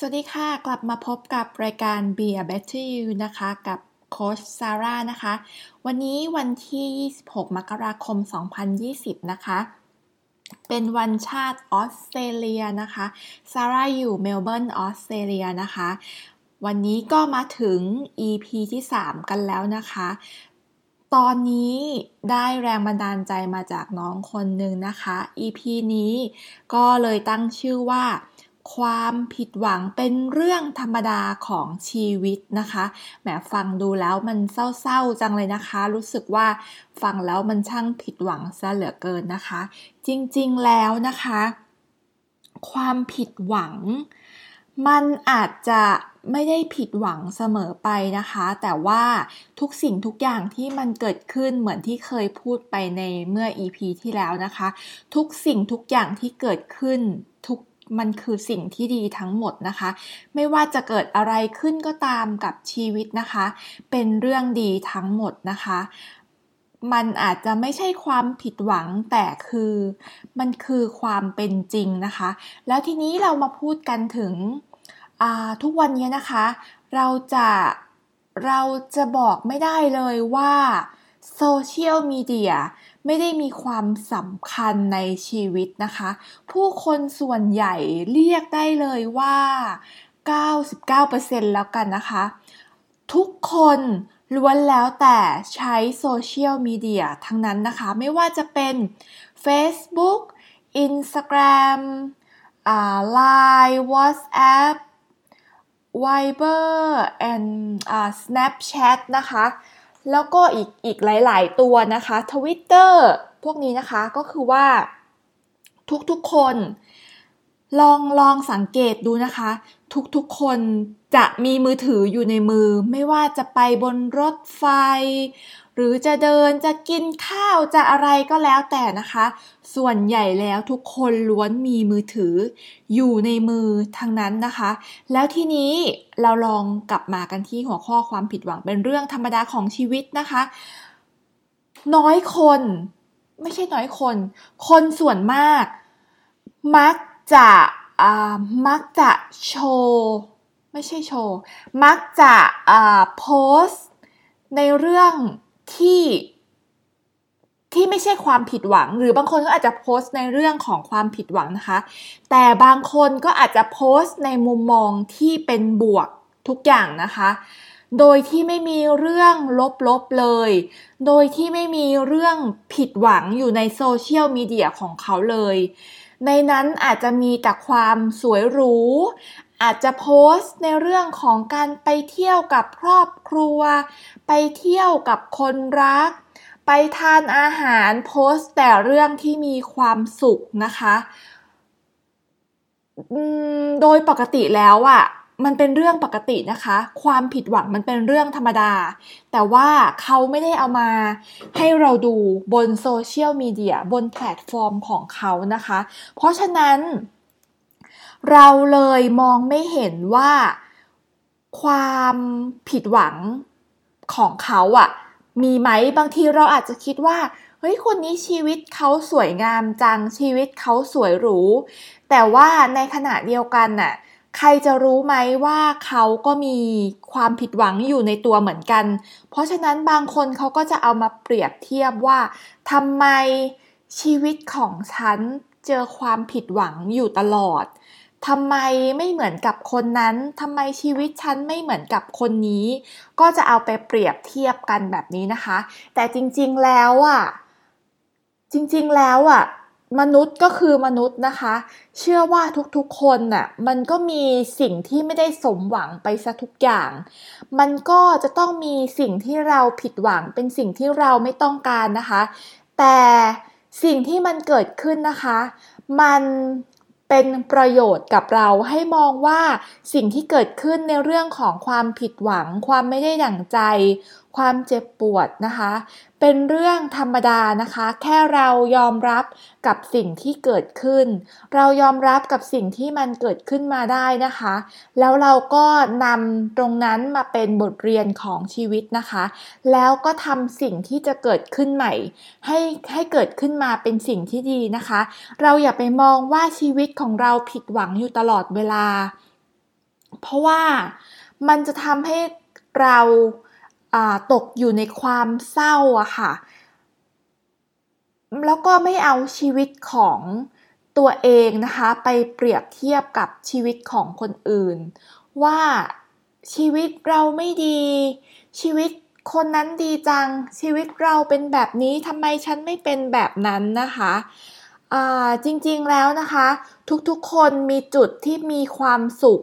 สวัสดีค่ะ กลับมาพบกับรายการ Be a Better You นะคะ กับโค้ชซาร่านะคะ วันนี้วันที่ 26 มกราคม 2020 นะคะ เป็นวันชาติออสเตรเลียนะคะซาร่าอยู่เมลเบิร์นออสเตรเลียนะคะ วันนี้ก็มาถึง EP ที่ 3 กันแล้วนะคะ ตอนนี้ได้แรงบันดาลใจมาจากน้องคนหนึ่งนะคะ EP นี้ก็เลยตั้งชื่อว่า ความผิดหวังเป็นเรื่องธรรมดาของชีวิตนะคะแหมฟังดูแล้วมันเศร้าๆจังเลยนะคะ รู้สึกว่าฟังแล้วมันช่างผิดหวังซะเหลือเกินนะคะ จริงๆแล้วนะคะ ความผิดหวัง มันอาจจะไม่ได้ผิดหวังเสมอไปนะคะ แต่ว่าทุกสิ่งทุกอย่างที่มันเกิดขึ้นเหมือนที่เคยพูดไปในเมื่อ EP ที่แล้วนะคะ ทุกสิ่งทุกอย่างที่เกิดขึ้นทุก มันคือสิ่งที่ดีทั้งหมดนะคะ ไม่ว่าจะเกิดอะไรขึ้นก็ตามกับชีวิตนะคะ เป็นเรื่องดีทั้งหมดนะคะ มันอาจจะไม่ใช่ความผิดหวังแต่คือ มันคือความเป็นจริงนะคะ แล้วทีนี้เรามาพูดกันถึงทุกวันนี้นะคะ เราจะเราจะบอกไม่ได้เลยว่าโซเชียลมีเดีย ไม่ได้มีความสำคัญในชีวิตนะคะ ผู้คนส่วนใหญ่เรียกได้เลยว่า 99%แล้วกันนะคะ ทุกคนล้วนแล้วแต่ใช้โซเชียลมีเดียทั้งนั้นนะคะ ไม่ว่าจะเป็น Facebook Instagram Line WhatsApp Viber and Snapchat นะคะ แล้วก็อีกอีกหลาย ๆ ตัวนะคะ Twitter พวกนี้นะคะก็คือว่าทุกๆคน ลองลองสังเกตดูนะคะ ทุกๆคนจะมีมือถืออยู่ในมือ ไม่ว่าจะไปบนรถไฟ หรือจะเดินจะกินข้าวจะอะไรก็แล้วแต่นะคะ ส่วนใหญ่แล้วทุกคนล้วนมีมือถือ อยู่ในมือทั้งนั้นนะคะ แล้วทีนี้เราลองกลับมากันที่หัวข้อความผิดหวังเป็นเรื่องธรรมดาของชีวิตนะคะ น้อยคน ไม่ใช่น้อยคน คนส่วนมาก มักจะมักจะโชว์ไม่ใช่โชว์ มักจะโพสในเรื่อง ที่ที่ไม่ใช่ความผิดหวัง หรือบางคนก็อาจจะโพสต์ในเรื่องของความผิดหวังนะคะ แต่บางคนก็อาจจะโพสต์ในมุมมองที่เป็นบวกทุกอย่างนะคะ โดยที่ไม่มีเรื่องลบๆเลย โดยที่ไม่มีเรื่องผิดหวังอยู่ในโซเชียลมีเดียของเขาเลย ในนั้นอาจจะมีแต่ความสวยหรู อาจจะโพสต์ในเรื่องของการไปเที่ยวกับครอบครัว ไปเที่ยวกับคนรัก ไปทานอาหารโพสต์แต่เรื่องที่มีความสุขนะคะโดยปกติแล้วอะ่ะมันเป็นเรื่องปกตินะคะ ความผิดหวังมันเป็นเรื่องธรรมดา แต่ว่าเขาไม่ได้เอามาให้เราดูบนโซเชียลมีเดียบนแพลตฟอร์มของเขานะคะ เพราะฉะนั้น เราเลยมองไม่เห็นว่า ความผิดหวังของเขาอะ่ะมีไหมบางทีเราอาจจะคิดว่าเฮ้ยคนนี้ชีวิตเขาสวยงามจังชีวิตเขาสวยหรู แต่ว่าในขณะเดียวกันน่ะใครจะรู้ไหมว่าเขาก็มีความผิดหวังอยู่ในตัวเหมือนกัน เพราะฉะนั้นบางคนเขาก็จะเอามาเปรียบเทียบว่าทำไมชีวิตของฉันเจอความผิดหวังอยู่ตลอด ทำไมไม่เหมือนกับคนนั้น ทำไมชีวิตฉันไม่เหมือนกับคนนี้ ก็จะเอาไปเปรียบเทียบกันแบบนี้นะคะ แต่จริงๆแล้วอะ จริงๆแล้วอะ มนุษย์ก็คือมนุษย์นะคะ เชื่อว่าทุกๆคนน่ะ มันก็มีสิ่งที่ไม่ได้สมหวังไปซะทุกอย่าง มันก็จะต้องมีสิ่งที่เราผิดหวัง เป็นสิ่งที่เราไม่ต้องการนะคะ แต่สิ่งที่มันเกิดขึ้นนะคะ มัน เป็นประโยชน์กับเราให้มองว่าสิ่งที่เกิดขึ้นในเรื่องของความผิดหวัง ความไม่ได้ดั่งใจ ความเจ็บปวดนะคะ เป็นเรื่องธรรมดานะคะ แค่เรายอมรับกับสิ่งที่เกิดขึ้น เรายอมรับกับสิ่งที่มันเกิดขึ้นมาได้นะคะ แล้วเราก็นำตรงนั้นมาเป็นบทเรียนของชีวิตนะคะ แล้วก็ทำสิ่งที่จะเกิดขึ้นใหม่ ให้ให้เกิดขึ้นมาเป็นสิ่งที่ดีนะคะ เราอย่าไปมองว่าชีวิตของเราผิดหวังอยู่ตลอดเวลา เพราะว่ามันจะทำให้เรา ตกอยู่ในความเศร้าอะค่ะ แล้วก็ไม่เอาชีวิตของตัวเองนะคะ ไปเปรียบเทียบกับชีวิตของคนอื่น ว่าชีวิตเราไม่ดี ชีวิตคนนั้นดีจัง ชีวิตเราเป็นแบบนี้ทำไมฉันไม่เป็นแบบนั้นนะคะจริงๆแล้วนะคะ ทุกๆคนมีจุดที่มีความสุข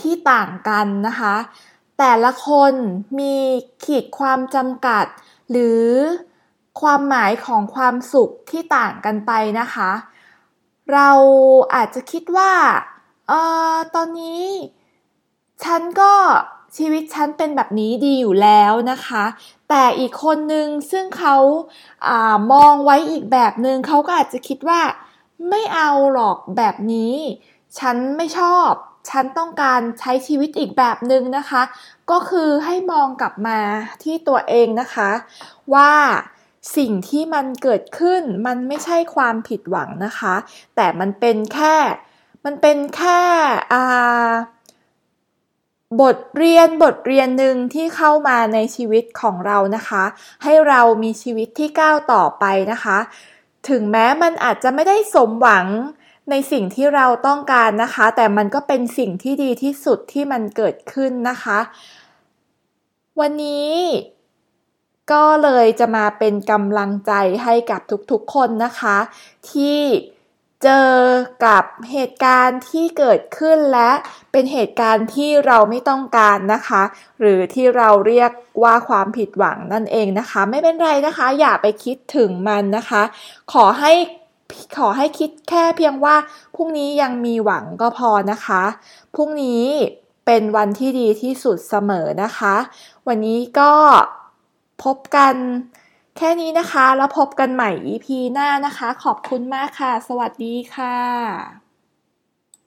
ที่ต่างกันนะคะ แต่ละคนมีขีดความจำกัด หรือความหมายของความสุขที่ต่างกันไปนะคะ เราอาจจะคิดว่าออตอนนี้ ฉันก็ชีวิตฉันเป็นแบบนี้ดีอยู่แล้วนะคะ แต่อีกคนนึงซึ่งเขาอามองไว้อีกแบบหนึ่งเขาก็อาจจะคิดว่า ไม่เอาหรอกแบบนี้ ฉันไม่ชอบ ฉันต้องการใช้ชีวิตอีกแบบหนึ่งนะคะ ก็คือให้มองกลับมาที่ตัวเองนะคะ ว่าสิ่งที่มันเกิดขึ้นมันไม่ใช่ความผิดหวังนะคะ แต่มันเป็นแค่มันเป็นแค่บทเรียนบทเรียนหนึ่งที่เข้ามาในชีวิตของเรานะคะ ให้เรามีชีวิตที่ก้าวต่อไปนะคะ ถึงแม้มันอาจจะไม่ได้สมหวัง ในสิ่งที่เราต้องการนะคะ แต่มันก็เป็นสิ่งที่ดีที่สุดที่มันเกิดขึ้นนะคะ วันนี้ก็เลยจะมาเป็นกำลังใจให้กับทุกๆคนนะคะ ที่เจอกับเหตุการณ์ที่เกิดขึ้นและเป็นเหตุการณ์ที่เราไม่ต้องการนะคะ หรือที่เราเรียกว่าความผิดหวังนั่นเองนะคะ ไม่เป็นไรนะคะ อย่าไปคิดถึงมันนะคะ ขอให้ ขอให้คิดแค่เพียงว่าพรุ่งนี้ยังมีหวังก็พอนะคะ พรุ่งนี้เป็นวันที่ดีที่สุดเสมอนะคะ วันนี้ก็พบกันแค่นี้นะคะ แล้วพบกันใหม่ EP หน้านะคะ ขอบคุณมากค่ะ สวัสดีค่ะ